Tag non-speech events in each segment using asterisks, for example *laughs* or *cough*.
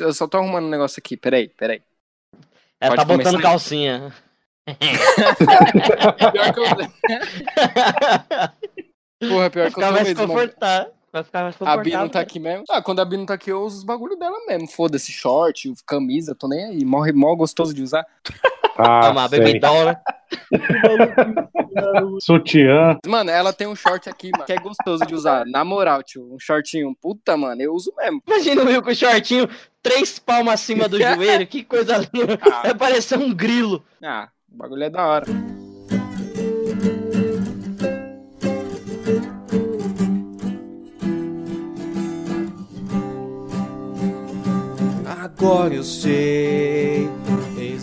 eu só tô arrumando um negócio aqui. Peraí, peraei. Ela Pode tá botando começar. calcinha. Pior que eu... Porra, pior Vai que eu tô mais mesmo. confortável. Vai ficar mais A confortável. Bi não tá aqui mesmo? Ah, quando a Bi não tá aqui, eu uso os bagulho dela mesmo. Foda-se, short, camisa, tô nem aí. Morre mó gostoso de usar. Ah, baby doll, né? *laughs* Sutiã. Mano, ela tem um short aqui, mano, que é gostoso de usar. Na moral, tio, um shortinho. Puta, mano, eu uso mesmo. Imagina o Will com o shortinho, três palmas acima do *laughs* joelho. Que coisa linda. Ah. Vai parecer um grilo. Ah, o bagulho é da hora. Agora eu sei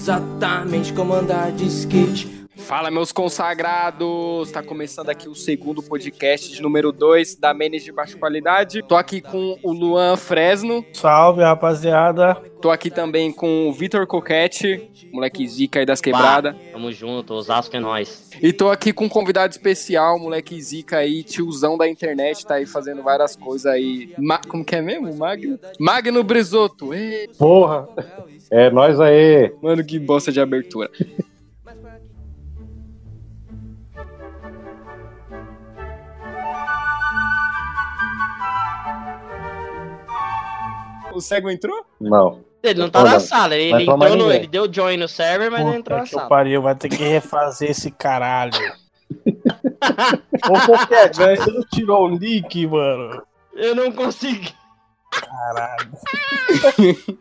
exatamente como andar de skate. Fala, meus consagrados! Tá começando aqui o segundo podcast de número 2 da Menes de Baixa Qualidade. Tô aqui com o Luan Fresno. Salve, rapaziada. Tô aqui também com o Vitor Coquete, moleque zica aí das quebradas. Tamo junto, Osasco é nóis. E tô aqui com um convidado especial, moleque zica aí, tiozão da internet, tá aí fazendo várias coisas aí. Ma- Como que é mesmo? Magno? Magno Brisoto. Ê, Porra. É nós aí. Mano, que bosta de abertura. O cego entrou? Não. Ele não tá Olha, na sala, ele, entrou no, ele deu join no server, mas não entrou na Puta sala. pariu, vai ter que refazer esse caralho. *laughs* Ô, mas você não tirou o link, mano? Eu não consegui. Caralho. *laughs*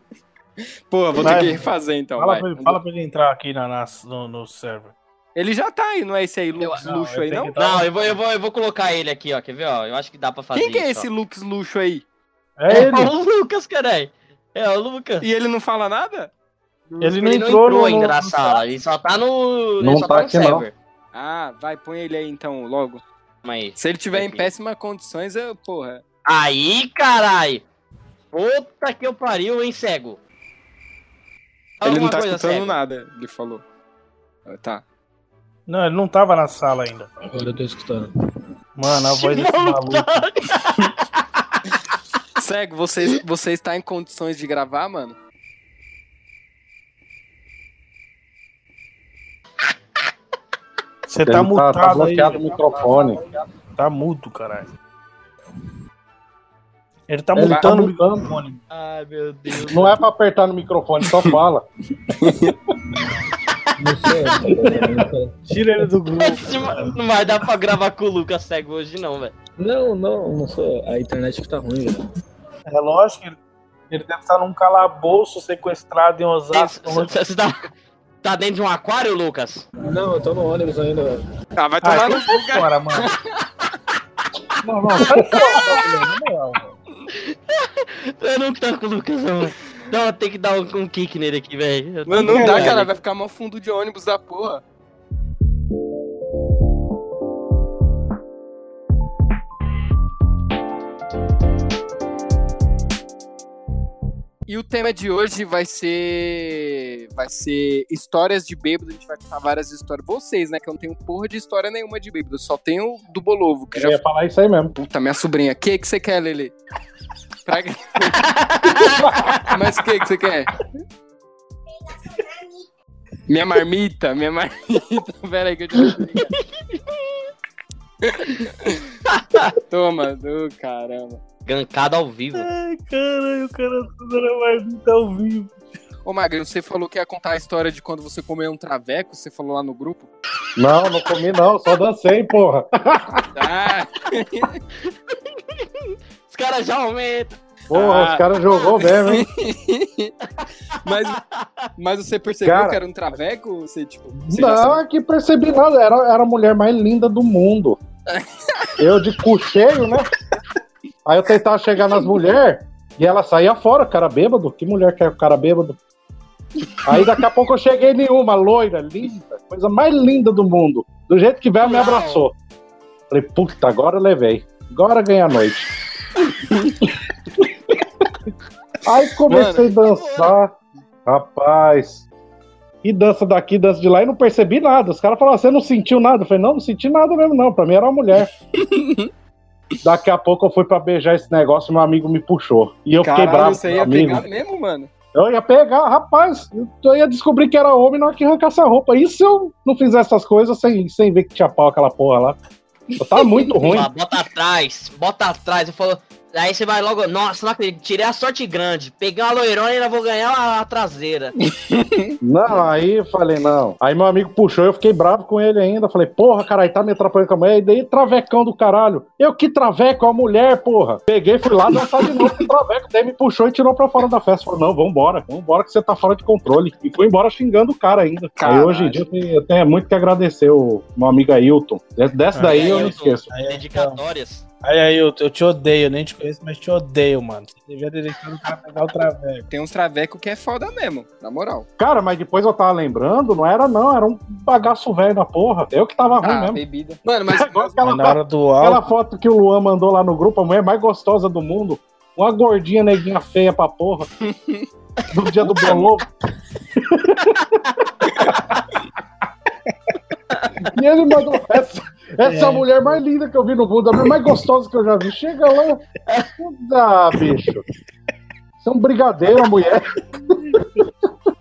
Pô, vou ter Vai. que refazer então. Fala vai. pra, ele, fala pra ele entrar aqui na, na- no, no server. Ele já tá aí, não é esse aí, Lux Não, Luxo eu aí, não? Não, eu vou, eu, vou, eu vou colocar ele aqui, ó. Quer ver, ó? Eu acho que dá pra fazer Quem que é isso, esse ó. Lux Luxo aí? É É ele. o Lucas, caralho. É o Lucas. E ele não fala nada? Ele não Ele não entrou, entrou no, ainda no- na sala, ele só tá no. Não tá tá no aqui, não. server. Ah, vai, põe ele aí então, logo. Calma aí. Se ele tiver em péssimas condições, eu, porra. Aí, caralho! Puta que eu pariu, hein, cego? Fala ele não tá escutando cego. nada, ele falou. Ah, Tá. Não, ele não tava na sala ainda. Agora eu tô escutando. Mano, a voz desse Não maluco. *laughs* tá. Cego, você, você está em condições de gravar, mano? Você Ele tá tá, mutado tá aí. bloqueado o microfone. Tá mudo, caralho. Ele tá Ele tá mutando o mutando. microfone. Ai, meu Deus. Não é pra apertar no microfone, só fala. Não sei. não sei. Tira ele do grupo. Esse Não vai dar pra gravar com o Lucas cego hoje, não, velho. Não, não, não sei. A internet que tá ruim, velho. É lógico que ele, ele deve estar num calabouço sequestrado em Osasco. Você tá, tá dentro de um aquário, Lucas? Não, eu tô no ônibus ainda, velho. Ah, vai Ah, tomar então no sai lugar. fora, mano. Não, não, sai fora, moral, velho. Eu não tanco o Lucas, não. Não, tem que dar um, um kick nele aqui, velho. Mano, não com dá, cara, vai ficar mó fundo de ônibus da porra. E o tema de hoje vai ser. Vai ser histórias de bêbado. A gente vai contar várias histórias. Vocês, né? Que eu não tenho porra de história nenhuma de bêbado. Só tenho do Bolovo, que Eu já. ia falar isso aí mesmo. Puta, minha sobrinha. O que que você quer, Lele? Pra... *laughs* Mas o que que você quer? Minha marmita, minha marmita. *laughs* Pera aí que eu te *laughs* Toma, do caramba. Gancada ao vivo. Ai, caralho, o cara tá dando mais tá ao vivo. Ô, Magno, você falou que ia contar a história de quando você comeu um traveco, você falou lá no grupo. Não, não comi não, só dancei, porra. Ah, Os caras já aumentam. Porra, Ah. os caras jogou mesmo, hein? *laughs* mas, mas você percebeu Cara. que era um traveco? Você, tipo, você Não, é que percebi nada. Era, era a mulher mais linda do mundo. *laughs* Eu de cu cheio, né? Aí eu tentava chegar nas mulheres e ela saía fora, cara bêbado. Que mulher que é o cara bêbado? Aí daqui a pouco eu cheguei em uma loira, linda, coisa mais linda do mundo. Do jeito que veio, me abraçou. Falei, puta, agora eu levei. Agora ganhei a noite. *laughs* Aí comecei a dançar. Rapaz. E dança daqui, dança de lá, e não percebi nada. Os caras falaram, você não sentiu nada? Eu falei, não, não senti nada mesmo, não. Pra mim era uma mulher. *laughs* Daqui a pouco eu fui pra beijar esse negócio e meu amigo me puxou. E eu fiquei Caralho, bravo você ia amigo. pegar mesmo, mano? Eu ia pegar, rapaz, eu ia descobrir que era homem na hora que arrancasse a roupa. E se eu não fizesse essas coisas sem, sem ver que tinha pau aquela porra lá? Eu tava muito *laughs* ruim. Bota atrás, bota atrás. Eu falo, aí você vai logo, nossa, não acredito, tirei a sorte grande. Peguei uma loirona e ainda vou ganhar a, a traseira. *laughs* Não, aí eu falei, não. Aí meu amigo puxou, eu fiquei bravo com ele ainda. Falei, porra, caralho, tá me atrapalhando com a mulher. E daí, travecão do caralho. Eu que traveco a mulher, porra. Peguei, fui lá dançar de novo com o traveco. Daí me puxou e tirou pra fora da festa. Falou, não, vambora, vambora que você tá fora de controle. E foi embora xingando o cara ainda. Aí Caralho. hoje em dia eu tenho, eu tenho muito que agradecer o meu amigo Ailton. Dessa daí Aí, eu não Ailton, esqueço. Aí, Dedicatórias. Aí, aí, eu, eu te odeio, nem te conheço, mas te odeio, mano. Você devia ter deixado o cara pegar o traveco. Tem uns traveco que é foda mesmo, na moral. Cara, mas depois eu tava lembrando, não era não, era um bagaço velho da porra. Eu que tava ruim Ah, mesmo. bebida. Mano, mas *laughs* aquela, na hora do aquela álcool, foto que o Luan mandou lá no grupo, a mulher mais gostosa do mundo, uma gordinha neguinha feia pra porra. *laughs* No dia do bolo. *laughs* e ele mandou essa, essa É. mulher mais linda que eu vi no mundo, a mulher mais gostosa que eu já vi. Chega lá. Ah, bicho. Isso é um brigadeiro, a mulher.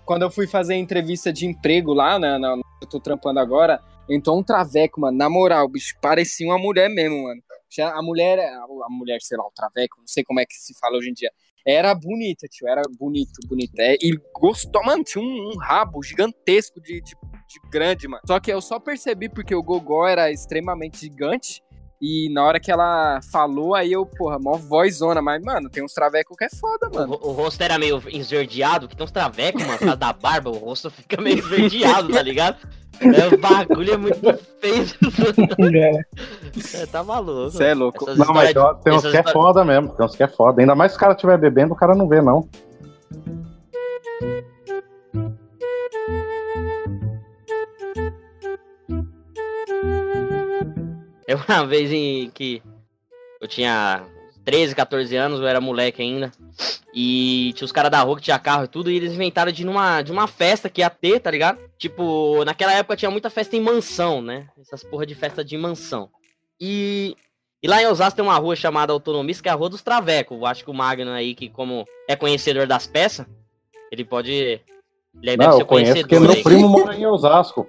quando eu fui fazer entrevista de emprego lá, né, na, eu tô trampando agora, entrou um traveco, mano, na moral, bicho, parecia uma mulher mesmo, mano. A mulher, a mulher, sei lá, o traveco, não sei como é que se fala hoje em dia, era bonita, tio, era bonito, bonito. É, e gostou, mano, tinha um, um rabo gigantesco de, de, de grande, mano. Só que eu só percebi porque o Gogó era extremamente gigante. E na hora que ela falou, aí eu, porra, mó vozona. Mas, mano, tem uns travecos que é foda, O, mano. ro- o rosto era meio esverdeado, que tem uns travecos, mano, por causa da barba, o rosto fica meio esverdeado, tá ligado? É, o bagulho é muito feio. É, *laughs* tá maluco. Você é louco. Essas Não, mas histórias tem, uns que é histórias- foda mesmo. Tem uns que é foda. Ainda mais se o cara estiver bebendo, o cara não vê, não. *laughs* Eu uma vez em que eu tinha 13, 14 anos, eu era moleque ainda. E tinha os caras da rua que tinha carro e tudo, e eles inventaram de numa de uma festa que ia ter, tá ligado? Tipo, naquela época tinha muita festa em mansão, né? Essas porra de festa de mansão. E, e lá em Osasco tem uma rua chamada Autonomista, que é a Rua dos Travecos. Eu acho que o Magno aí, que como é conhecedor das peças, ele pode. Ele deve Não, ser eu conheço porque meu primo mora *laughs* em Osasco.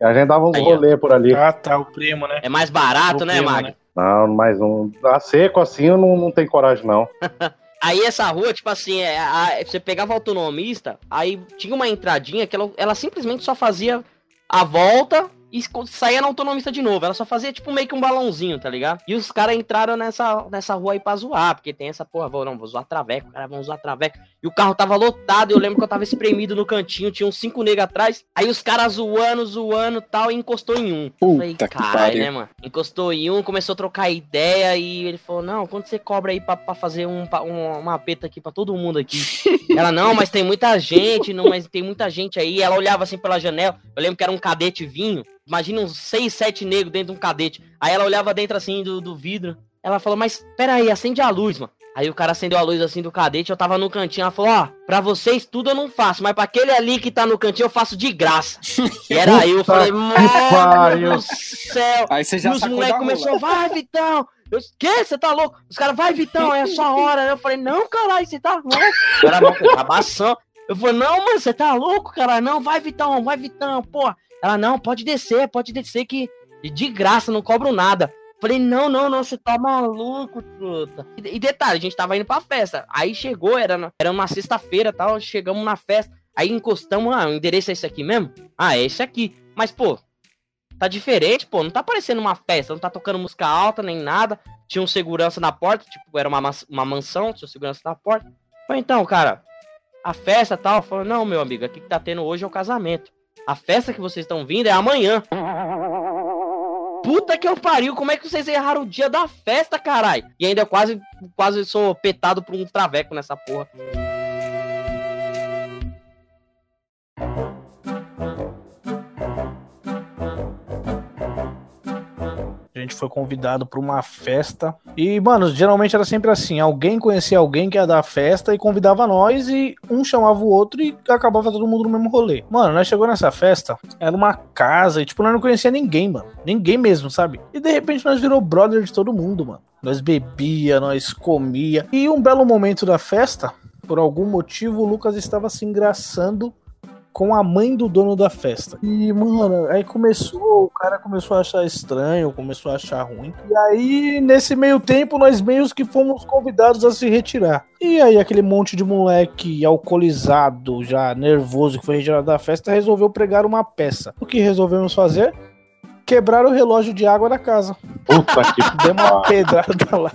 E a gente dava uns Aí, ó. rolê por ali. Ah, tá, o primo, né? É mais barato, O né, primo, Magno? né? Não, mas um. A seco assim eu não, não tenho coragem, não. *laughs* Aí essa rua, tipo assim, é, a- você pegava a autonomista, aí tinha uma entradinha que ela, ela simplesmente só fazia a volta e saía na autonomista de novo. Ela só fazia tipo meio que um balãozinho, tá ligado? E os caras entraram nessa, nessa rua aí pra zoar, porque tem essa porra, vou, não, vou zoar traveco, cara, vão zoar traveco. E o carro tava lotado, eu lembro que eu tava espremido no cantinho, tinha uns cinco negros atrás. Aí os caras zoando, zoando tal, e encostou em um. Falei, Puta que caralho, né, mano? Encostou em um, começou a trocar ideia e ele falou: Não, quanto você cobra aí pra, pra fazer um, pa- um- uma peta aqui pra todo mundo aqui? *laughs* Ela, não, mas tem muita gente, não, mas tem muita gente aí. Ela olhava assim pela janela, eu lembro que era um cadete vinho. Imagina uns seis, sete negros dentro de um cadete. Aí ela olhava dentro assim do, do vidro. Ela falou, mas peraí, acende a luz, mano. Aí o cara acendeu a luz assim do cadete, eu tava no cantinho. Ela falou: Ó, pra vocês tudo eu não faço, mas pra aquele ali que tá no cantinho eu faço de graça. *laughs* E era aí, eu falei: Mano pariu." do céu. Aí você E já os sacou da moleques começou, vai, Vitão! Eu, que? Você tá louco? Os caras, vai, Vitão, é a sua hora. Eu falei, não, caralho, você tá louco? Era mal, cabação. Eu falei, não, mano, você tá louco, cara? Não, vai, Vitão, vai, Vitão, pô. Ela, não, pode descer, pode descer que de graça, não cobro nada. Falei, não, não, não, você tá maluco, truta. E, e detalhe, a gente tava indo pra festa. Aí chegou, era, era uma sexta-feira tal, chegamos na festa. Aí encostamos, ah, o endereço é esse aqui mesmo? Ah, é esse aqui. Mas, pô, tá diferente, pô. Não tá parecendo uma festa, não tá tocando música alta nem nada. Tinha um segurança na porta, tipo, era uma, uma mansão, tinha um segurança na porta. Falei, então, cara, a festa tal. Falou, não, meu amigo, aqui que tá tendo hoje é o casamento. A festa que vocês estão vindo é amanhã. Puta que eu pariu, como é que vocês erraram o dia da festa, caralho? E ainda quase, quase sou petado por um traveco nessa porra. A gente foi convidado pra uma festa. E, mano, geralmente era sempre assim: alguém conhecia alguém que ia dar festa e convidava nós, e um chamava o outro e acabava todo mundo no mesmo rolê. Mano, nós chegou nessa festa, era uma casa, e tipo, nós não conhecia ninguém, mano. Ninguém mesmo, sabe? E de repente nós virou brother de todo mundo, mano. Nós bebia, nós comia. E um belo momento da festa, por algum motivo, o Lucas estava se engraçando com a mãe do dono da festa. E, mano, aí começou, o cara começou a achar estranho, começou a achar ruim. E aí, nesse meio tempo, nós meios que fomos convidados a se retirar. E aí, aquele monte de moleque alcoolizado, já nervoso, que foi retirado da festa, resolveu pregar uma peça. O que resolvemos fazer? Quebrar o relógio de água da casa. Puta que *laughs* Deu uma pedrada lá.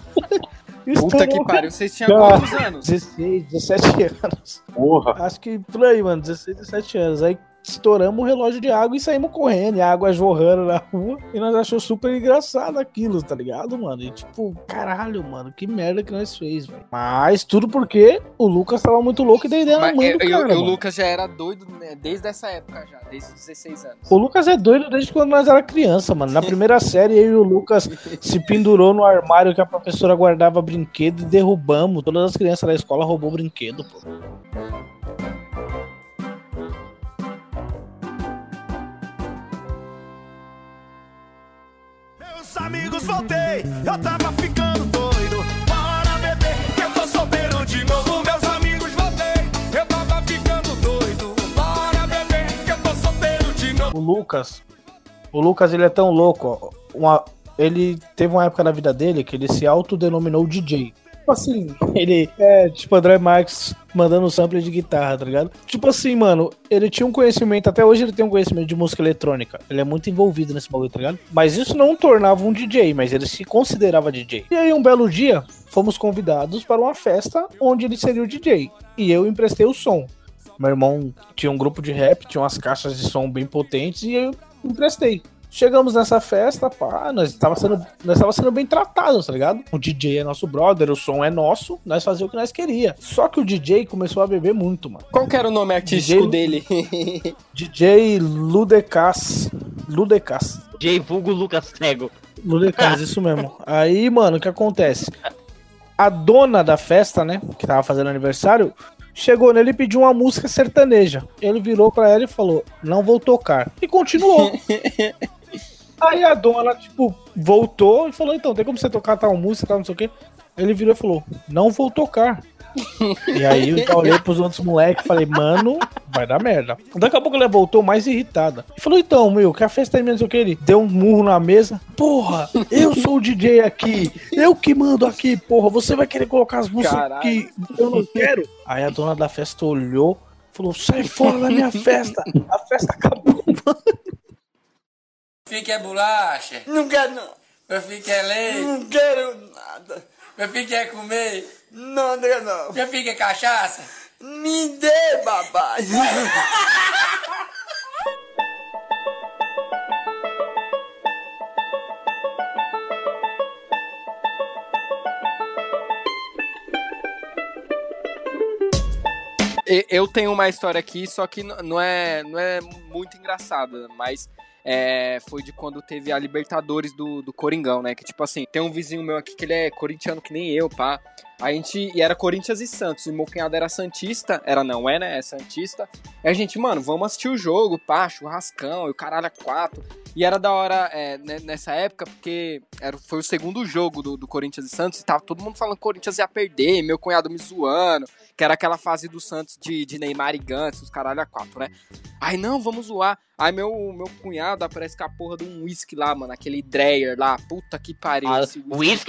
Puta que pariu. Vocês tinham Cara. quantos anos? 16, 17 *laughs* anos. porra. Acho que por aí, mano, 16, 17 anos. Aí estouramos o relógio de água e saímos correndo, e a água jorrando na rua. E nós achamos super engraçado aquilo, tá ligado, mano? E tipo, caralho, mano, que merda que nós fez, velho. Mas tudo porque o Lucas tava muito louco e dei ideia na mãe eu- do cara, eu- o. Lucas já era doido né, desde essa época já, desde os 16 anos. O Lucas é doido desde quando nós era criança, mano. Na primeira *laughs* série, eu e o Lucas se pendurou no armário que a professora guardava brinquedo e derrubamos. Todas as crianças da escola roubou brinquedo, pô. Amigos, voltei, eu tava ficando doido. Bora beber, que eu tô solteiro de novo. Meus amigos, voltei, eu tava ficando doido. Bora beber, que eu tô solteiro de novo. O Lucas, o Lucas, ele é tão louco, ó. Uma- ele teve uma época na vida dele que ele se autodenominou DJ. Tipo assim, *laughs* ele é tipo André Marques mandando sample de guitarra, tá ligado? Tipo assim, mano, ele tinha um conhecimento, até hoje ele tem um conhecimento de música eletrônica. Ele é muito envolvido nesse bagulho, tá ligado? Mas isso não tornava um DJ, mas ele se considerava DJ. E aí, um belo dia, fomos convidados para uma festa onde ele seria o DJ. E eu emprestei o som. Meu irmão tinha um grupo de rap, tinha umas caixas de som bem potentes e eu emprestei. Chegamos nessa festa, pá, nós estava sendo, nós tava sendo bem tratados, tá ligado? O DJ é nosso brother, o som é nosso, nós fazíamos o que nós queria. Só que o DJ começou a beber muito, mano. Qual que era o nome artístico dele? *laughs* DJ Ludecas. Ludecas. J vulgo Lucas Cego. Ludecas, isso mesmo. Aí, mano, o que acontece? A dona da festa, né, que tava fazendo aniversário, chegou nele e pediu uma música sertaneja. Ele virou pra ela e falou: Não vou tocar. E continuou. *laughs* Aí a dona, tipo, voltou e falou: Então, tem como você tocar tal música, tal, não sei o quê. Ele virou e falou: Não vou tocar. e aí eu olhei pros outros moleques e falei, mano, vai dar merda. Daqui a pouco ela voltou mais irritada. E falou, então, meu, que a festa é sei o que. Ele deu um murro na mesa. Porra, eu sou o DJ aqui. Eu que mando aqui, porra. Você vai querer colocar as músicas Caralho. que eu não quero? Aí a dona da festa olhou, falou, sai fora da minha festa. A festa acabou, mano. Fique é bolacha. Não quero não. Meu filho quer leite. Não quero nada. Meu filho quer comer. Não, não quero não. Meu filho quer cachaça. Me dê, *laughs* Eu tenho uma história aqui, só que não é, não é muito engraçada, mas é, foi de quando teve a Libertadores do, do Coringão, né? Que tipo assim, tem um vizinho meu aqui que ele é corintiano que nem eu, pá. A gente. E era Corinthians e Santos. E meu cunhado era Santista. Era não, é, né? É Santista. E a gente, mano, vamos assistir o jogo, pá, churrascão, e o caralho a quatro. E era da hora é, né, nessa época, porque era, foi o segundo jogo do, do Corinthians e Santos, e tava todo mundo falando que o Corinthians ia perder, meu cunhado me zoando, que era aquela fase do Santos de, de Neymar e Gantz, os caralho a quatro, né? Aí, não, vamos zoar. Aí meu, meu cunhado aparece com a porra de um whisky lá, mano, aquele Dreyer lá, puta que pariu. Ah,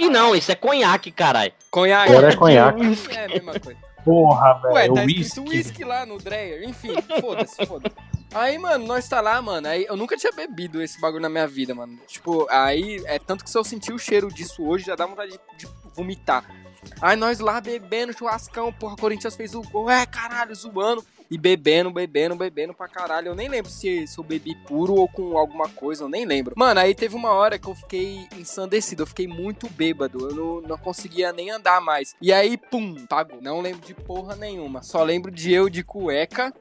não, isso é conhaque, caralho. Conhaque. Agora é conhaque. É a mesma coisa. Porra, Ué, velho. tá o escrito whisky lá no Dreyer. Enfim, foda-se, foda-se. Aí, mano, nós tá lá, mano. Aí eu nunca tinha bebido esse bagulho na minha vida, mano. Tipo, aí é tanto que se eu sentir o cheiro disso hoje, já dá vontade de, de vomitar. Aí nós lá bebendo, churrascão, porra, Corinthians fez o gol, é caralho, zoando. E bebendo, bebendo, bebendo pra caralho. Eu nem lembro se, se eu bebi puro ou com alguma coisa, eu nem lembro. Mano, aí teve uma hora que eu fiquei ensandecido, eu fiquei muito bêbado. Eu não, não conseguia nem andar mais. E aí, pum, pagou. Não lembro de porra nenhuma. Só lembro de eu de cueca,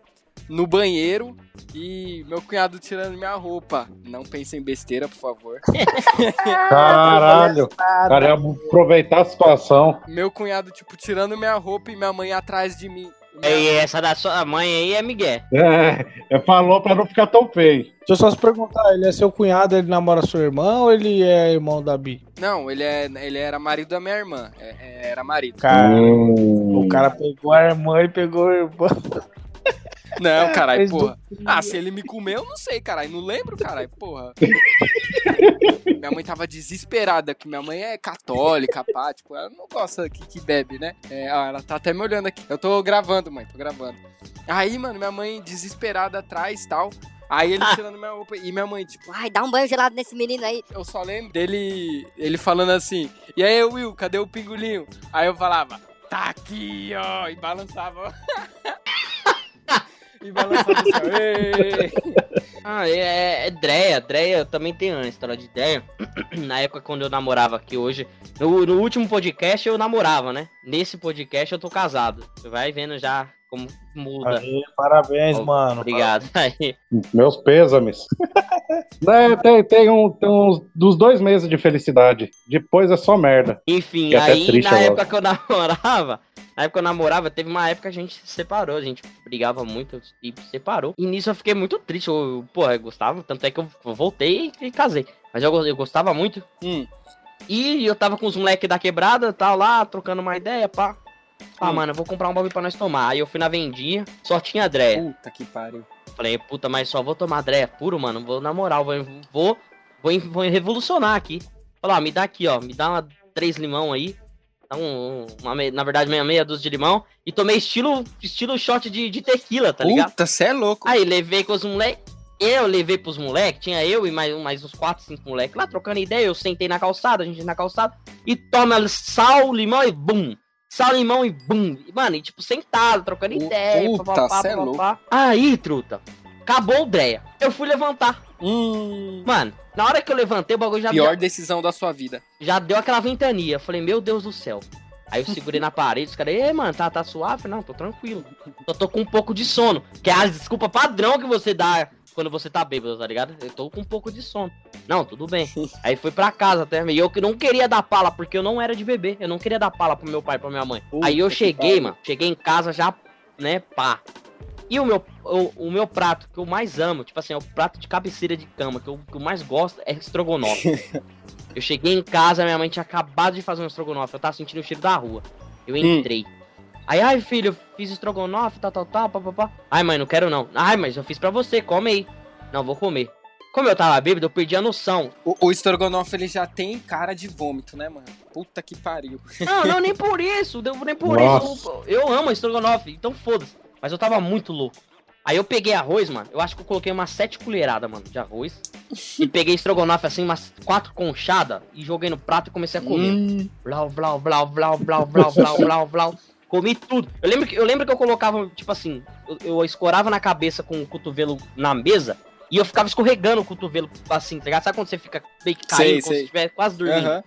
no banheiro e meu cunhado tirando minha roupa. Não pense em besteira, por favor. *laughs* Caralho. *laughs* Cara, ia aproveitar a situação. Meu cunhado, tipo, tirando minha roupa e minha mãe atrás de mim. E essa da sua mãe aí é Miguel. É, é, falou pra não ficar tão feio. Deixa eu só se perguntar, ele é seu cunhado, ele namora sua irmã ou ele é irmão da Bi? Não, ele, é, ele era marido da minha irmã. É- é- era marido. Cara, Hum. o cara pegou a irmã e pegou a irmã. *laughs* Não, caralho, porra. Ah, se ele me comeu, eu não sei, caralho. Não lembro, caralho, porra. minha mãe tava desesperada, que minha mãe é católica, pá, tipo, ela não gosta que, que bebe, né? É, ó, ela tá até me olhando aqui. Eu tô gravando, mãe, tô gravando. Aí, mano, minha mãe desesperada atrás e tal. Aí ele tirando minha roupa e minha mãe, tipo, Ai, dá um banho gelado nesse menino aí. eu só lembro dele ele falando assim: E aí, Will, cadê o pingolinho? Aí eu falava: Tá aqui, ó, e balançava. *laughs* e assim, "Ei". Ah, é, é Dreia. Dreia, eu também tenho uma história de Dreia. *clears throat* Na época quando eu namorava aqui hoje. No, no último podcast eu namorava, né? Nesse podcast eu tô casado. Você vai vendo já como muda. Aí, parabéns, Ó, mano. Obrigado. *laughs* Aí, Meus pêsames. *laughs* Né, tem, tem, um, tem uns dos dois meses de felicidade. Depois é só merda. Enfim, é aí triste na época que eu namorava, na época eu namorava, teve uma época que a gente se separou, a gente brigava muito e se separou. E nisso eu fiquei muito triste, eu, porra, eu gostava, tanto é que eu voltei e casei. Mas eu, eu gostava muito. Hum. E eu tava com os moleques da quebrada, tal, lá, trocando uma ideia, pá. Ah, Hum. mano, eu vou comprar um bagulho pra nós tomar. Aí eu fui na vendinha, só tinha André. Puta que pariu. Falei, puta, mas só vou tomar André puro, mano. Vou na moral, vou, vou, vou, vou revolucionar aqui. Falei, ó, me dá aqui, ó. Me dá uma, três limão aí. Um, uma, me- na verdade, meia meia dúzia de limão. E tomei estilo, estilo shot de, de tequila, tá ligado? Puta, cê é louco. Aí levei com os moleques. Eu levei pros moleques, tinha eu e mais, mais uns 4, 5 moleques lá trocando ideia. Eu sentei na calçada, a gente na calçada. E toma sal, limão e bum. Sal, limão e bum. Mano, e tipo, sentado, trocando ideia. puta, papapá, cê é papapá. Aí, truta, acabou o Dreia. Eu fui levantar. Hum, Mano, na hora que eu levantei, o bagulho já, pior decisão da sua vida. já deu aquela ventania. Eu falei, meu Deus do céu. Aí eu segurei na parede, os caras, ei, mano, tá, tá suave? Não, tô tranquilo. Só tô com um pouco de sono. Que é a desculpa padrão que você dá quando você tá bêbado, tá ligado? Eu tô com um pouco de sono. Não, tudo bem. *laughs* Aí fui pra casa até. E eu que não queria dar pala, porque eu não era de bebê. Eu não queria dar pala pro meu pai e pra minha mãe. Puta Aí eu cheguei, mano. Cheguei em casa já, né, pá. E o meu, o, o meu prato que eu mais amo, tipo assim, é o prato de cabeceira de cama, que eu, que eu mais gosto é estrogonofe. *laughs* eu cheguei em casa, minha mãe tinha acabado de fazer um estrogonofe, eu tava sentindo o cheiro da rua. Eu entrei. Aí, ai, filho, eu fiz estrogonofe, tal, tal, tal, papapá. Ai, mãe, não quero não. Ai, mas eu fiz pra você, come aí. Não, vou comer. Como eu tava bêbado, eu perdi a noção. O, o estrogonofe, ele já tem cara de vômito, né, mano? Puta que pariu. Não, não, nem por isso, nem por Nossa. isso. Eu, eu amo estrogonofe, então foda-se. Mas eu tava muito louco. Aí eu peguei arroz, mano. Eu acho que eu coloquei umas sete colheradas, mano, de arroz. *laughs* e peguei estrogonofe assim, umas quatro conchadas e joguei no prato e comecei a comer. Hum, Blau, blau, blau, blau, blau, blau, blau, blau, blau. Comi tudo. Eu lembro que eu, lembro que eu colocava, tipo assim, eu, eu escorava na cabeça com o cotovelo na mesa e eu ficava escorregando o cotovelo assim, tá ligado? Sabe quando você fica meio que Sei, caindo, como sei. se estivesse quase dormindo? aham.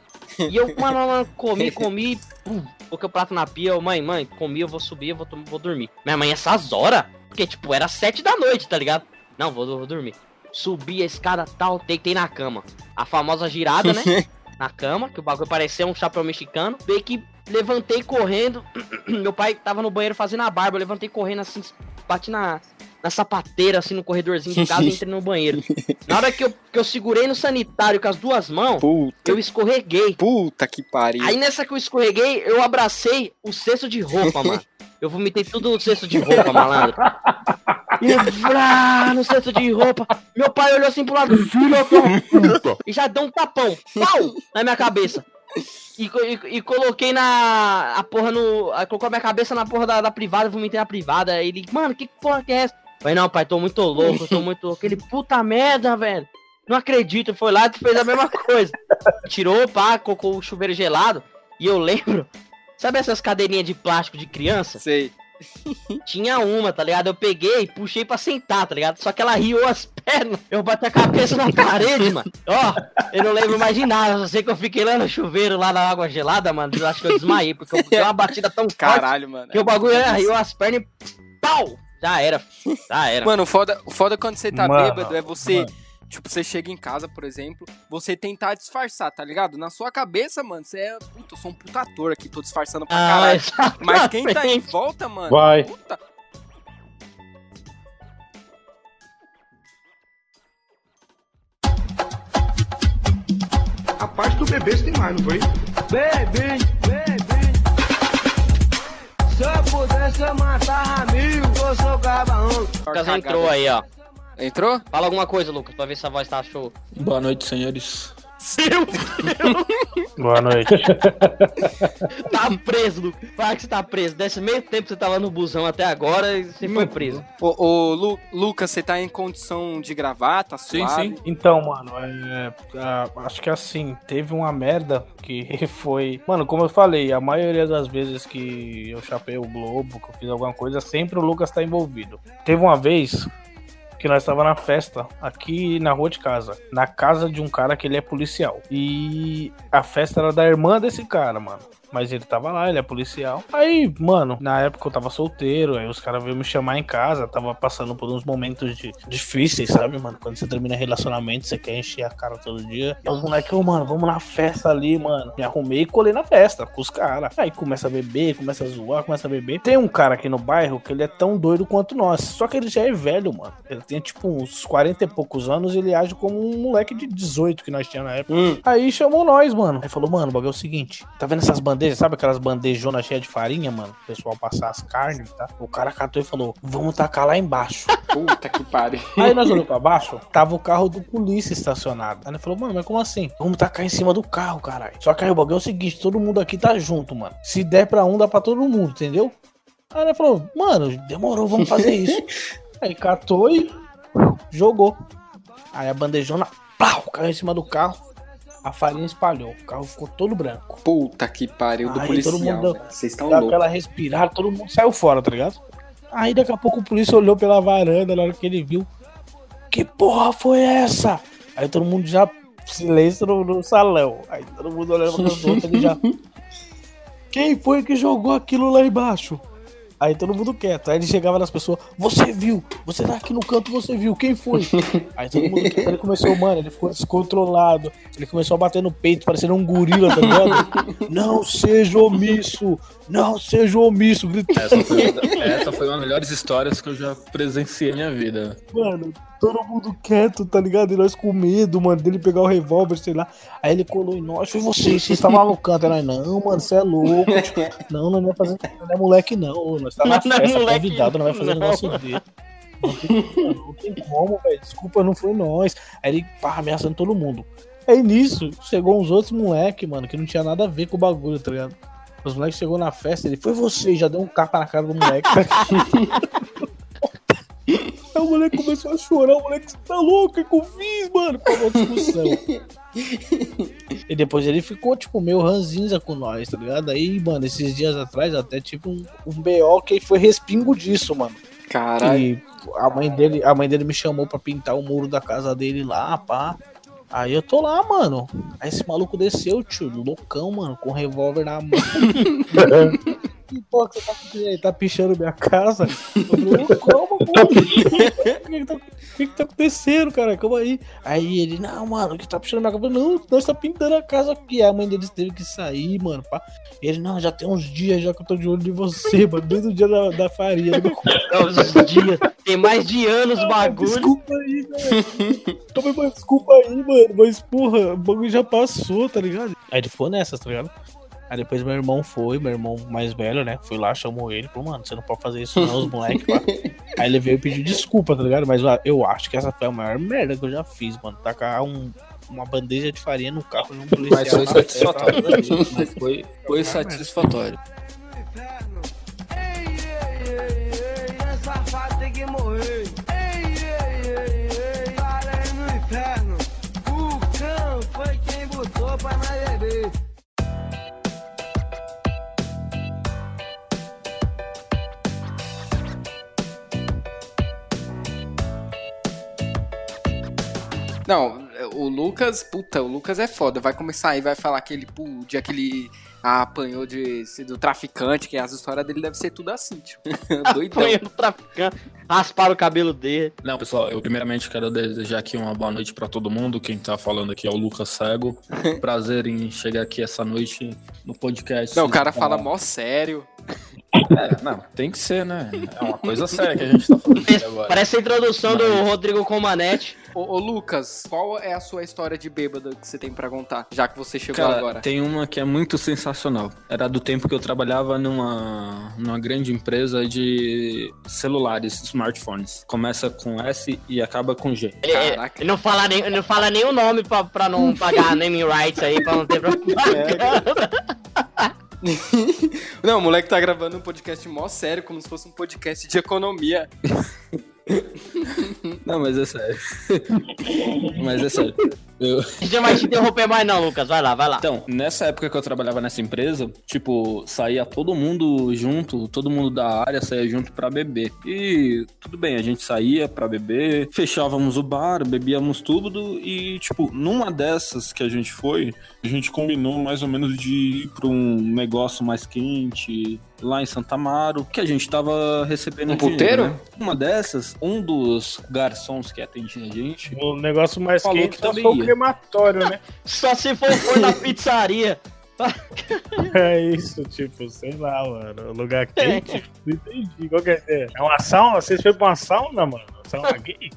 E eu, mano, mano, comi, *laughs* comi, pum, coloquei o prato na pia, eu, mãe, mãe, comi, eu vou subir, eu vou, vou dormir. Minha mãe, essas horas? Porque, tipo, era sete da noite, tá ligado? Não, vou, vou dormir. Subi a escada tal, deitei na cama. A famosa girada, né? *laughs* na cama, que o bagulho parecia um chapéu mexicano. Veio que levantei correndo. *clears throat* Meu pai tava no banheiro fazendo a barba, eu levantei correndo assim, bati na, na sapateira, assim, no corredorzinho de casa *laughs* e entrei no banheiro. Na hora que eu, que eu segurei no sanitário com as duas mãos, Puta, eu escorreguei. puta que pariu. Aí nessa que eu escorreguei, eu abracei o cesto de roupa, mano. Eu vomitei tudo no cesto de roupa, malandro. E eu, vrá, no cesto de roupa. Meu pai olhou assim pro lado, filho da puta. E já deu um tapão, pau, na minha cabeça. E, e- e coloquei na. A porra no. Colocou a minha cabeça na porra da, da privada, vomitei na privada. Aí ele, mano, que porra que é essa? Falei, não, pai, tô muito louco, tô muito louco. Ele, puta merda, velho. Não acredito. Foi lá e fez a mesma coisa. Tirou, pá, colocou o chuveiro gelado. E eu lembro. Sabe essas cadeirinhas de plástico de criança? Sei. Tinha uma, tá ligado? Eu peguei e puxei pra sentar, tá ligado? Só que ela riou as pernas. Eu bati a cabeça na parede, mano. Ó, eu não lembro mais de nada. Só sei que eu fiquei lá no chuveiro, lá na água gelada, mano. Eu acho que eu desmaiei, porque eu dei uma batida tão forte Caralho, mano. que o bagulho riu as pernas e pau! Já era. Já era. Mano, o foda, o foda quando você tá Mano, bêbado é você. mano. Tipo, você chega em casa, por exemplo, você tentar disfarçar, tá ligado? Na sua cabeça, mano, você é. Puta, eu sou um puta ator aqui, tô disfarçando pra Ah, caralho. exatamente. Mas quem tá em volta, mano. Vai. Puta. A parte do bebê você tem mais, não foi? Bebê, bebê. Se eu pudesse, eu matava mil. Eu sou cabarão. Lucas entrou aí, ó. Entrou? Fala alguma coisa, Lucas, pra ver se a voz tá show. Boa noite, senhores. *laughs* Boa noite. *laughs* Tá preso, Lucas. Fala que você tá preso. Desse meio tempo que você tava no busão até agora e você foi preso. Ô, ô, Lu- Lucas, você tá em condição de gravar? Tá Sim, suave? sim. Então, mano, é, ah, acho que assim, teve uma merda que *laughs* foi. Mano, como eu falei, a maioria das vezes que eu chapei o Globo, que eu fiz alguma coisa, sempre o Lucas tá envolvido. Teve uma vez que nós tava na festa aqui na rua de casa, na casa de um cara que ele é policial. E a festa era da irmã desse cara, mano. Mas ele tava lá, ele é policial. Aí, mano, na época eu tava solteiro, aí os caras veio me chamar em casa, tava passando por uns momentos de, difíceis, sabe, mano? Quando você termina relacionamento, você quer encher a cara todo dia. E os moleques, ô, mano, vamos na festa ali, mano. Me arrumei e colei na festa com os caras. Aí começa a beber, começa a zoar, começa a beber. Tem um cara aqui no bairro que ele é tão doido quanto nós. Só que ele já é velho, mano. Ele tem, tipo, uns 40 e poucos anos e ele age como um moleque de 18 que nós tínhamos na época. Hum. Aí chamou nós, mano. Aí falou, mano, o bagulho é o seguinte: tá vendo essas bandejas? Sabe aquelas bandejonas cheias de farinha, mano? O pessoal passar as carnes, tá? O cara catou e falou: vamos tacar lá embaixo. *laughs* Puta que pariu. Aí nós olhamos pra baixo, tava o carro do polícia estacionado. Aí ele falou, mano, mas como assim? Vamos tacar em cima do carro, caralho. Só que aí o bagulho é o seguinte: todo mundo aqui tá junto, mano. Se der pra um, dá pra todo mundo, entendeu? Aí ele falou, mano, demorou, vamos fazer isso. *laughs* aí catou e jogou. Aí a bandejona, plau, caiu em cima do carro. A farinha espalhou. O carro ficou todo branco. Puta que pariu do Aí policial. todo mundo. Vocês estão Dá loucos. aquela respirada, todo mundo saiu fora, tá ligado? Aí daqui a pouco o polícia olhou pela varanda na hora que ele viu. Que porra foi essa? Aí todo mundo já silêncio no, no salão. Aí todo mundo olhando pra *laughs* os outros ele já. Quem foi que jogou aquilo lá embaixo? Aí todo mundo quieto. Aí ele chegava nas pessoas, você viu? Você tá aqui no canto, você viu? Quem foi? *laughs* Aí todo mundo quieto. Ele começou, mano, ele ficou descontrolado. Ele começou a bater no peito, parecendo um gorila, tá ligado? *laughs* Não seja omisso! Não seja omisso! Gritando. Essa foi, essa foi uma das melhores histórias que eu já presenciei na minha vida. Mano, todo mundo quieto, tá ligado? E nós com medo, mano, dele pegar o revólver, sei lá. Aí ele colou em nós, foi estavam lá no canto. Aí nós, não, mano, você é louco. *laughs* Tipo, não, nós não é fazer, não é moleque, não. Nós tá na Não é festa, moleque, convidado, não vai fazer não. negócio dele. Não tem, como, não tem como, velho. Desculpa, não foi nós. Aí ele, pá, ameaçando todo mundo. Aí nisso, chegou uns outros moleque, mano, que não tinha nada a ver com o bagulho, tá ligado? Os moleques chegou na festa, ele foi você, já deu um tapa na cara do moleque. *laughs* Aí o moleque começou a chorar, o moleque, você tá louco? O que eu fiz, mano? Pra uma discussão. e depois ele ficou, tipo, meio ranzinza com nós, tá ligado? Aí, mano, esses dias atrás até tive um, um BO que foi respingo disso, mano. Caralho. E a mãe dele, a mãe dele me chamou pra pintar o muro da casa dele lá, pá. Aí eu tô lá, mano. Aí esse maluco desceu, tio, loucão, mano, com um revólver na mão. *laughs* que porra que você tá aí? Tá pichando minha casa? Eu falei, "Ô, calma, mano. O que, que, tá, o que que tá acontecendo, cara? Calma aí. Aí ele, não, mano, o que tá pichando minha casa? Eu falei, Não, nós tá pintando a casa aqui. A mãe deles teve que sair, mano. Pá. Ele, não, já tem uns dias já que eu tô de olho de você, *laughs* mano. Desde o dia da, da farinha. Não, os dias. Tem mais de anos o bagulho. Desculpa aí, velho. Toma, mas Desculpa aí, mano. Mas, porra, o bagulho já passou, tá ligado? Aí ele ficou nessas, tá ligado? Aí depois meu irmão foi, meu irmão mais velho, né? Foi lá, chamou ele, falou, mano, você não pode fazer isso não, os moleques lá. *laughs* Aí ele veio e pediu desculpa, tá ligado? Mas ó, eu acho que essa foi a maior merda que eu já fiz, mano. Tacar um, uma bandeja de farinha no carro de um policial. Mas foi satisfatório. ver. Mas foi, foi satisfatório. Ei, ei, ei, ei, safado tem que morrer. Ei, ei, ei, ei, parei no inferno. O cão foi quem botou pra nós beber. Não, o Lucas, puta, o Lucas é foda. Vai começar aí, vai falar que ele, pô, o dia que ele apanhou de, do traficante, que as histórias dele devem ser tudo assim, tipo. *laughs* Doidão. Apanhando o traficante, rasparam o cabelo dele. Não, pessoal, eu primeiramente quero desejar aqui uma boa noite pra todo mundo. Quem tá falando aqui é o Lucas Cego. *laughs* Prazer em chegar aqui essa noite no podcast. Não, o cara fala mó sério. É, não, tem que ser, né? É uma coisa séria que a gente tá falando aqui agora. Parece a introdução do Rodrigo Comanete. Ô, ô, Lucas, qual é a sua história de bêbado que você tem pra contar? Já que você chegou Cara, agora. tem uma que é muito sensacional. Era do tempo que eu trabalhava numa, numa grande empresa de celulares, smartphones. Começa com S e acaba com G. Ele, ele- não fala nem, não fala nem o nome pra, pra não *laughs* pagar naming rights aí, pra não ter propaganda. *laughs* *laughs* Não, o moleque tá gravando um podcast mó sério, como se fosse um podcast de economia. *laughs* Não, mas é sério. *laughs* mas é sério. Eu... A gente não vai te interromper mais não, Lucas. Vai lá, vai lá. Então, nessa época que eu trabalhava nessa empresa, tipo, saía todo mundo junto, todo mundo da área saía junto pra beber. E tudo bem, a gente saía pra beber, fechávamos o bar, bebíamos tudo e, tipo, numa dessas que a gente foi, a gente combinou mais ou menos de ir pra um negócio mais quente lá em Santa Amaro, que a gente tava recebendo Um dinheiro, puteiro? né? Uma dessas, um dos garçons que atendia a gente O negócio mais Falou quente que só também foi o crematório, né? Só se for, *laughs* for na pizzaria. *laughs* É isso, tipo, sei lá, mano. Lugar quente? Não entendi. Qual que é? É É uma sauna? Vocês foram pra uma sauna, mano? Sauna *laughs* gay?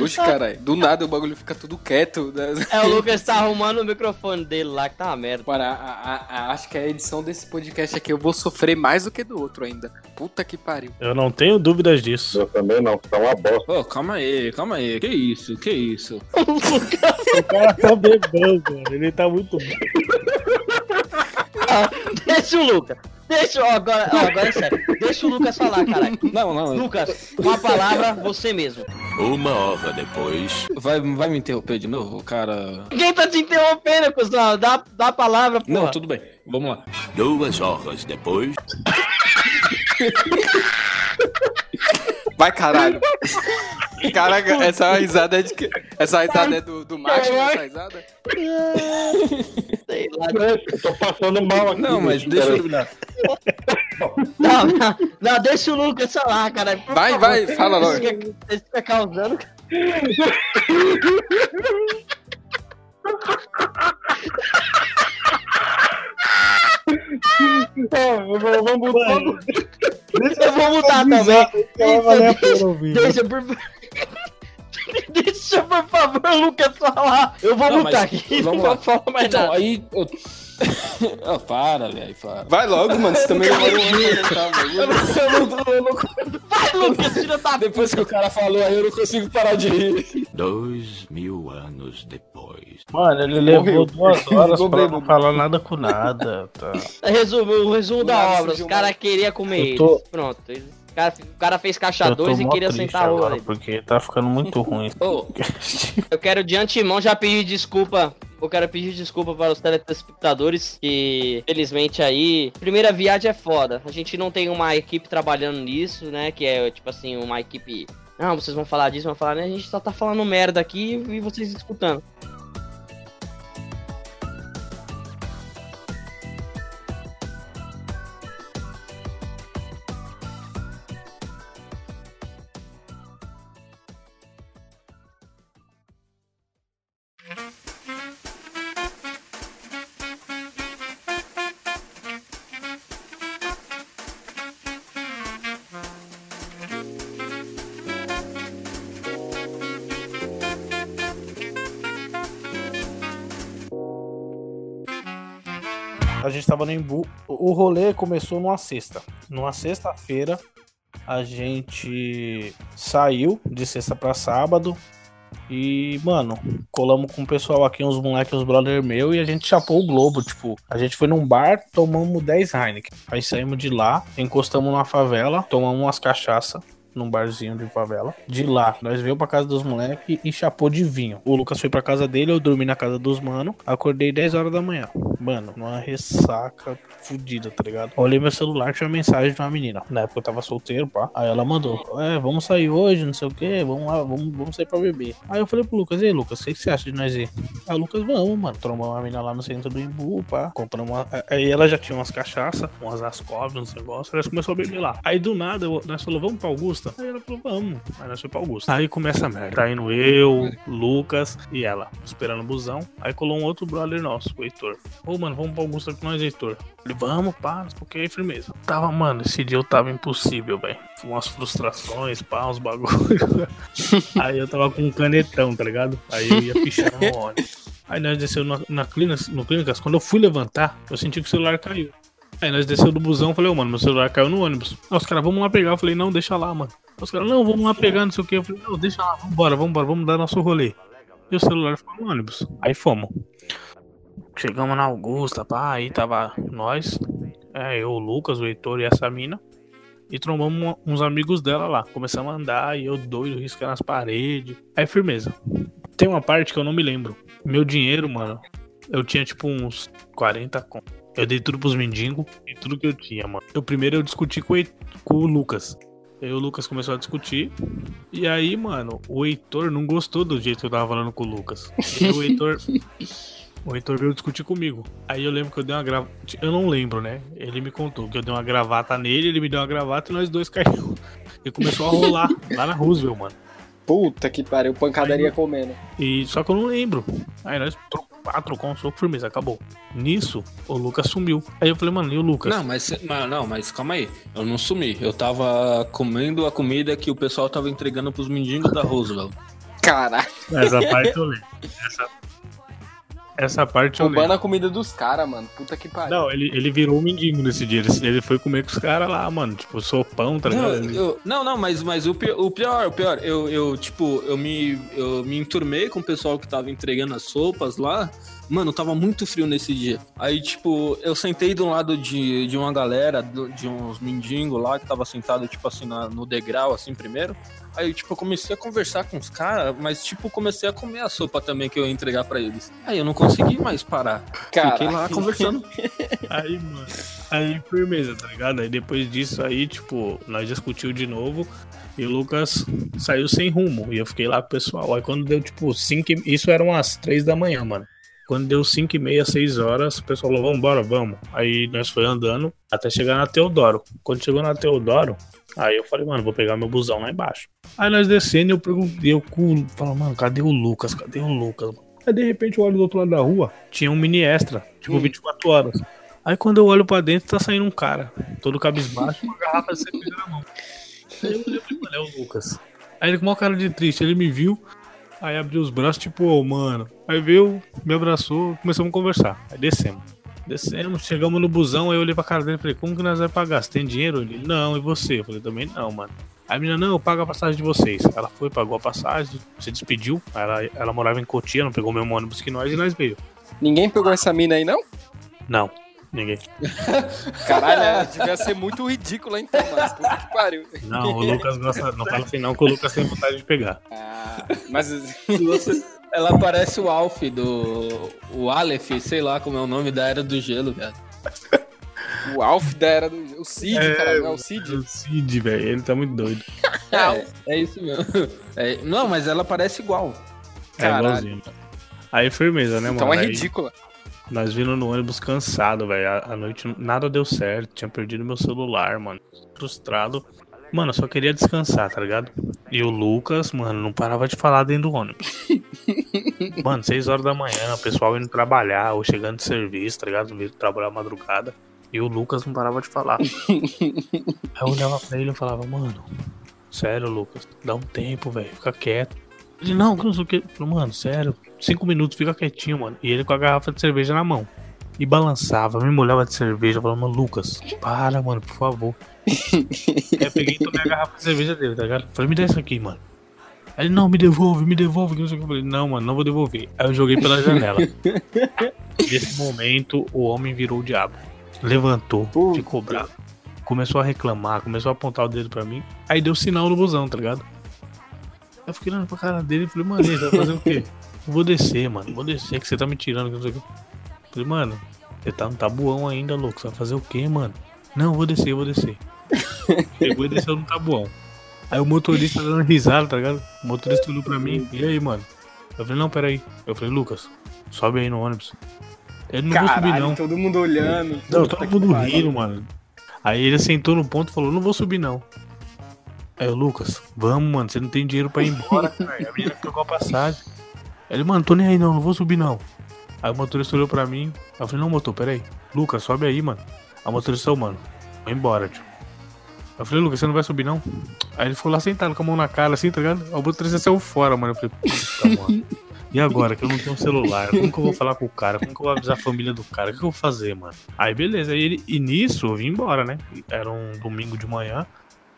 Oxe, caralho, do nada o bagulho fica tudo quieto. né? É, o Lucas tá arrumando o microfone dele lá, que tá uma merda. Mano, a- a- a- acho que a edição desse podcast aqui eu vou sofrer mais do que do outro ainda. Puta que pariu. Eu não tenho dúvidas disso. Eu também não, tá uma bosta. Ô, calma aí, calma aí. Que isso, que isso? *laughs* O cara tá bebendo, mano. Ele tá muito. *laughs* Deixa o Lucas. Deixa, ó, agora, ó, agora é sério. Deixa o Lucas falar, caralho. Não, não. Lucas, uma palavra, você mesmo. Uma hora depois. Vai, vai me interromper de novo, cara? Quem tá te interrompendo, cuzão? Dá, dá a palavra, porra. Não, tudo bem. Vamos lá. Duas horas depois. Vai, caralho. Caraca, essa risada é de que? Essa risada é do, do Max, essa risada? *laughs* Sei lá. Eu tô passando mal aqui. Não, mas deixa eu terminar. Não, não, não, deixa o Lucas falar, cara. Por Vai, favor. vai, fala logo. Você fica- fica causando. Vamos, vamos mudar. Mano, Eu vou mudar também. Vai valer a pena ouvir. Deixa, por... *laughs* Deixa, por favor, Lucas falar. Eu vou Não, mutar mas aqui. vamos não lá. fala mais Então, nada. aí eu. *laughs* Ah, para, velho, para. Vai logo, mano. Você também não, eu não, eu não- Vai, Lucas, tira da Depois que o cara falou aí, eu não consigo parar de rir. Dois mil anos depois. Mano, ele levou duas horas pra não falar nada com nada, tá? Resumo, o resumo da obra. Os caras queriam comer tô- eles. Pronto. eles- cara, o cara fez caixa Eu tô 2 e queria sentar agora, ali. porque tá ficando muito ruim. *laughs* Ô, Eu quero de antemão já pedir desculpa. Eu quero pedir desculpa para os telespectadores que, felizmente, aí. Primeira viagem é foda. A gente não tem uma equipe trabalhando nisso, né? Que é, tipo assim, uma equipe. Não, vocês vão falar disso, vão falar, né? A gente só tá falando merda aqui e vocês escutando. O rolê começou numa sexta. Numa sexta-feira, a gente saiu de sexta pra sábado. E, mano, colamos com o pessoal aqui, uns moleques, uns brother meu, e a gente chapou o globo. Tipo, a gente foi num bar, tomamos 10 Heineken. Aí saímos de lá, encostamos na favela, tomamos umas cachaça. Num barzinho de favela. De lá, nós veio pra casa dos moleques e chapou de vinho. O Lucas foi pra casa dele, eu dormi na casa dos mano. Acordei 10 horas da manhã. Mano, numa ressaca fudida, tá ligado? Olhei meu celular, tinha uma mensagem de uma menina. Na época eu tava solteiro, pá. Aí ela mandou: É, vamos sair hoje, não sei o que, vamos lá, vamos, vamos sair pra beber. Aí eu falei pro Lucas: E aí, Lucas, o que você acha de nós ir? O Lucas, vamos, mano. Trombamos uma menina lá no centro do Imbu, pá. Compramos uma. Aí ela já tinha umas cachaças, umas ascovas, uns negócios. Nós começou a beber lá. Aí do nada, nós falou: Vamos pra Augusta? Aí ela falou: Vamos. Aí nós fomos pra Augusta. Aí começa a merda. Tá indo eu, Lucas e ela, esperando o busão. Aí colou um outro brother nosso, o Heitor. Ô, mano, vamos pra Augusta com nós, Heitor. Falei, vamos, pá, não sei o que, aí, firmeza. Tava, mano, esse dia eu tava impossível, velho. Umas frustrações, pá, uns bagulho. *laughs* aí eu tava com um canetão, tá ligado? Aí eu ia pichar no *laughs* ônibus. Aí nós desceu na, na clínicas, no clínicas, quando eu fui levantar, eu senti que o celular caiu. Aí nós desceu do busão, falei, ô mano, meu celular caiu no ônibus. Aí os caras, vamos lá pegar. Eu falei, não, deixa lá, mano. Aí Os caras, não, vamos lá pegar, não sei o que. Eu falei, não, deixa lá, vambora, vambora, vamos dar nosso rolê. E o celular ficou no ônibus. Aí fomos. Chegamos na Augusta, pá, aí tava nós, é, eu, o Lucas, o Heitor e essa mina. E trombamos uns amigos dela lá. Começamos a andar e eu doido, riscando as paredes. Aí firmeza. Tem uma parte que eu não me lembro. Meu dinheiro, mano, eu tinha tipo uns 40 conto. Eu dei tudo pros mendigos e tudo que eu tinha, mano. Eu primeiro eu discuti com o, com o Lucas. Aí o Lucas começou a discutir. E aí, mano, o Heitor não gostou do jeito que eu tava falando com o Lucas. E aí o Heitor. *laughs* O Heitor veio discutir comigo. Aí eu lembro que eu dei uma gravata. Eu não lembro, né? Ele me contou que eu dei uma gravata nele, ele me deu uma gravata e nós dois caímos. E começou a rolar lá na Roosevelt, mano. Puta que pariu, pancadaria comendo. E só que eu não lembro. Aí nós tro- ah, trocou um soco, firmeza, acabou. Nisso, o Lucas sumiu. Aí eu falei, mano, e o Lucas? Não, mas, mas- não, mas calma aí. Eu não sumi. Eu tava comendo a comida que o pessoal tava entregando pros mendigos da Roosevelt. Caralho, Essa parte eu lembro. Essa, essa parte eu roubando lembro. a comida dos caras, mano. Puta que pariu. Não, ele, ele virou um mendigo nesse dia. Ele, ele foi comer com os caras lá, mano. Tipo, sopão, tá Não, ligado? Ele- eu- não, não, mas, mas o, pi- o pior, o pior, eu, eu, tipo, eu me, eu me enturmei com o pessoal que tava entregando as sopas lá. Mano, tava muito frio nesse dia. Aí, tipo, eu sentei do lado de, de uma galera, de uns mendigos lá, que tava sentado, tipo assim, na- no degrau, assim, primeiro. Aí, tipo, eu comecei a conversar com os caras, mas, tipo, comecei a comer a sopa também que eu ia entregar pra eles. Aí eu não consegui mais parar. Fiquei lá conversando. *laughs* Aí, mano. Aí, firmeza, tá ligado? Aí depois disso aí, tipo, nós discutiu de novo. E o Lucas saiu sem rumo. E eu fiquei lá com o pessoal. Aí quando deu, tipo, 5 e... Isso eram umas 3 da manhã, mano. Quando deu 5 e meia, 6 horas, o pessoal falou, vambora, vamos. Aí nós foi andando até chegar na Teodoro. Quando chegou na Teodoro, aí eu falei, mano, vou pegar meu busão lá embaixo. Aí nós descendo, eu perguntei, eu falo, mano, cadê o Lucas? Cadê o Lucas? Aí de repente eu olho do outro lado da rua, tinha um mini extra, tipo 24 horas. Aí quando eu olho pra dentro, tá saindo um cara, todo cabisbaixo, com uma garrafa de cerveja na mão. Aí eu olhei falei, mano, é o Lucas. Aí ele com uma cara de triste, ele me viu, aí abriu os braços, tipo, ô, mano. Aí veio, me abraçou, começamos a conversar. Aí descemos. Descemos, chegamos no busão, aí eu olhei pra cara dele e falei, como que nós vamos pagar? Você tem dinheiro? Ele, não, e você? Eu falei, também não, mano. Aí a menina, não, eu pago a passagem de vocês. Ela foi, pagou a passagem, se despediu. Ela, ela morava em Cotia, não pegou o mesmo ônibus que nós e nós veio. Ninguém pegou essa mina aí, não? Não, ninguém. *laughs* Caralho, ela devia ser muito ridícula então, mas puta que pariu. Não, o Lucas gosta. Não fala assim não, que o Lucas tem vontade de pegar. Ah, mas Se você- Ela parece o Alf do. O Aleph, sei lá como é o nome da Era do Gelo, velho. o Alf da era do. O Cid, É, cara, não é o Cid? O Cid, velho, ele tá muito doido. É, é isso mesmo. É, não, mas ela parece igual. É Caralho. igualzinho. Aí firmeza, né, Então mano? é Aí ridícula. Nós vindo no ônibus cansado, velho. A, a noite nada deu certo. Tinha perdido meu celular, mano. Frustrado. Mano, eu só queria descansar, tá ligado? E o Lucas, mano, não parava de falar dentro do ônibus. *laughs* mano, 6 horas da manhã, o pessoal indo trabalhar, ou chegando de serviço, tá ligado? Vindo trabalhar madrugada. E o Lucas não parava de falar. *laughs* Aí eu olhava pra ele e falava, mano, sério, Lucas, dá um tempo, velho, fica quieto. Ele, não, que não sei o que. Falei, mano, sério, cinco minutos, fica quietinho, mano. E ele com a garrafa de cerveja na mão. E balançava, me molhava de cerveja, falava, mano, Lucas, *laughs* para, mano, por favor. Aí eu peguei e tomei a garrafa de cerveja dele, tá ligado? Falei, me dá isso aqui, mano. Aí ele, não, me devolve, me devolve, que não sei o que. Eu falei, não, mano, não vou devolver. Aí eu joguei pela janela. *laughs* Nesse momento, o homem virou o diabo. Levantou, ficou bravo. começou a reclamar, começou a apontar o dedo pra mim. Aí deu sinal no busão, tá ligado? Eu fiquei olhando pra cara dele e falei, mano, ele vai fazer o quê? Eu vou descer, mano, vou descer, que você tá me tirando, que não sei o quê. Falei, mano, você tá no tabuão ainda, louco, você vai fazer o quê, mano? Não, vou descer, vou descer. *laughs* Pegou e desceu no tabuão. Aí o motorista dando risada, tá ligado? O motorista olhou pra mim, e aí, mano? Eu falei, não, peraí. Eu falei, Lucas, sobe aí no ônibus. Ele não vou subir, Caralho, não. todo mundo olhando. Não, todo mundo rindo, mano. Aí ele sentou no ponto e falou, não vou subir, não. Aí o Lucas, vamos, mano, você não tem dinheiro pra ir embora, *laughs* cara. A menina pegou a passagem. Ele, mano, tô nem aí não, não vou subir, não. Aí o motorista olhou pra mim. Aí eu falei, não, motor, peraí. Lucas, sobe aí, mano. O motorista, "Ô, mano, vou embora, tio. Eu falei, Lucas, você não vai subir, não? Aí ele ficou lá sentado com a mão na cara, assim, tá ligado? O motorista saiu fora, mano. Eu falei, puta, mano. E agora que eu não tenho um celular? Como que eu vou falar com o cara? Como que eu vou avisar a família do cara? O que, que eu vou fazer, mano? Aí beleza, aí ele, e nisso eu vim embora, né? Era um domingo de manhã.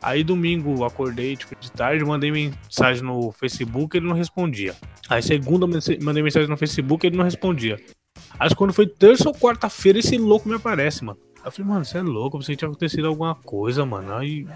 Aí domingo acordei, tipo, de tarde, mandei mensagem no Facebook, ele não respondia. Aí segunda mandei mensagem no Facebook, ele não respondia. Aí quando foi terça ou quarta-feira, esse louco me aparece, mano. Aí eu falei, mano, você é louco, eu pensei que tinha acontecido alguma coisa, mano. Aí.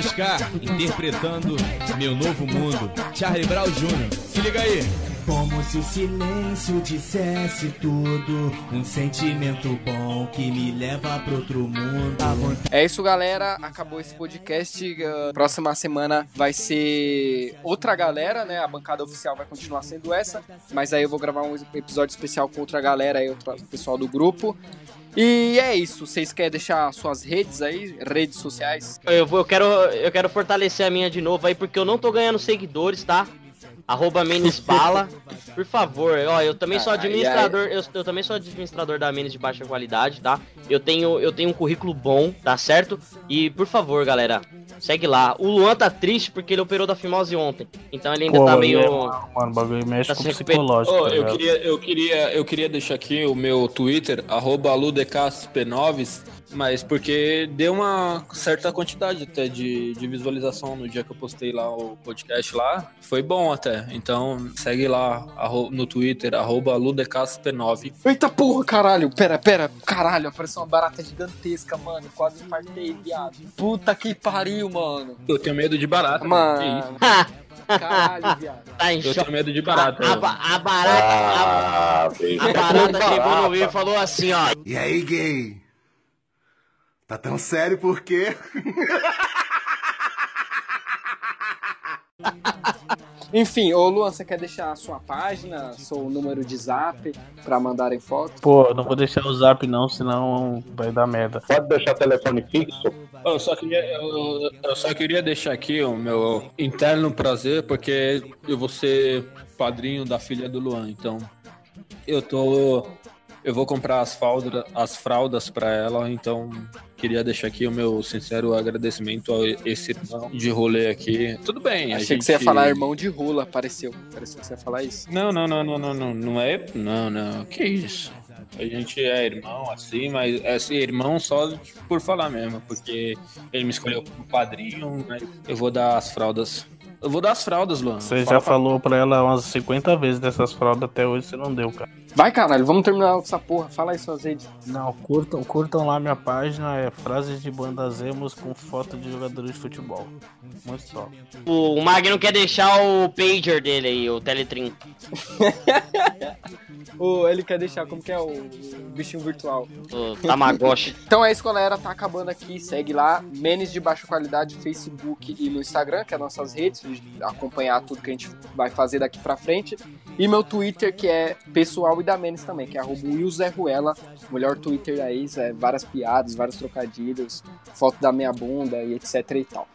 Oscar interpretando Meu Novo Mundo. Charlie Brown Jr. Se liga aí. Como se o silêncio dissesse tudo. Um sentimento bom que me leva pro outro mundo. É isso, galera. Acabou esse podcast. Uh, próxima semana vai ser outra galera, né? A bancada oficial vai continuar sendo essa. Mas aí eu vou gravar um episódio especial com outra galera aí, outro pessoal do grupo. E é isso. Vocês querem deixar suas redes aí? Redes sociais? Eu, vou, eu, quero, eu quero fortalecer a minha de novo aí, porque eu não tô ganhando seguidores, tá? Arroba. *laughs* Por favor, ó, eu também sou Ai, administrador, eu, eu também sou administrador da Menes de baixa qualidade, tá? Eu tenho, eu tenho um currículo bom, tá certo? E por favor, galera, segue lá. O Luan tá triste porque ele operou da fimose ontem. Então ele ainda Pô, tá meio. é, Mano, o bagulho mexe Tá com psicológico. Tá eu, queria, eu, queria, eu queria deixar aqui o meu Twitter, arroba ludecasp9, mas porque deu uma certa quantidade até de, de visualização no dia que eu postei lá o podcast lá. Foi bom até. Então segue lá no Twitter, arroba ludecasp9. Eita porra, caralho. Pera, pera. Caralho, apareceu uma barata gigantesca, mano. Quase infartei, viado. Puta que pariu, mano. Eu tenho medo de barata. Mano. que isso? *laughs* Caralho, viado. *laughs* tá Eu tenho medo de barata. A, ba- a barata. Ah, a, a barata chegou no meio e falou assim, ó. E aí, gay? Tá tão sério por quê? Enfim, ô Luan, você quer deixar a sua página, seu número de zap pra mandarem foto? Pô, não vou deixar o zap não, senão vai dar merda. Pode deixar telefone fixo? Eu só, queria, eu, eu só queria deixar aqui o meu interno prazer, porque eu vou ser padrinho da filha do Luan, então eu tô. Eu vou comprar as fraldas, as fraldas para ela, então queria deixar aqui o meu sincero agradecimento a esse irmão de rolê aqui. Tudo bem, a Achei gente... que você ia falar irmão de rola, pareceu. Pareceu que você ia falar isso. Não, não, não, não, não, não, não é. Não, não, que isso. A gente é irmão, assim, mas é assim, irmão só por falar mesmo, porque ele me escolheu como padrinho, mas eu vou dar as fraldas. Eu vou dar as fraldas, Luan. Você Fala já pra- falou pra ela umas 50 vezes dessas fraldas até hoje, você não deu, cara. Vai, caralho, vamos terminar essa porra. Fala aí suas redes. Não, curtam, curtam lá minha página, é frases de bandas emos com foto de jogadores de futebol. Muito só. O, o Magno quer deixar o pager dele aí, o Teletrim. *laughs* Ô, ele quer deixar como que é o, o bichinho virtual. O Tamagotchi. *laughs* Então é isso, galera. Tá acabando aqui. Segue lá. Menes de baixa qualidade, Facebook e no Instagram, que é nossas redes. Acompanhar tudo que a gente vai fazer daqui pra frente. E meu Twitter, que é pessoal e da Menes também, que é Will Zé Ruela. Melhor Twitter aí, é várias piadas, vários trocadilhos, foto da minha bunda e etc e tal.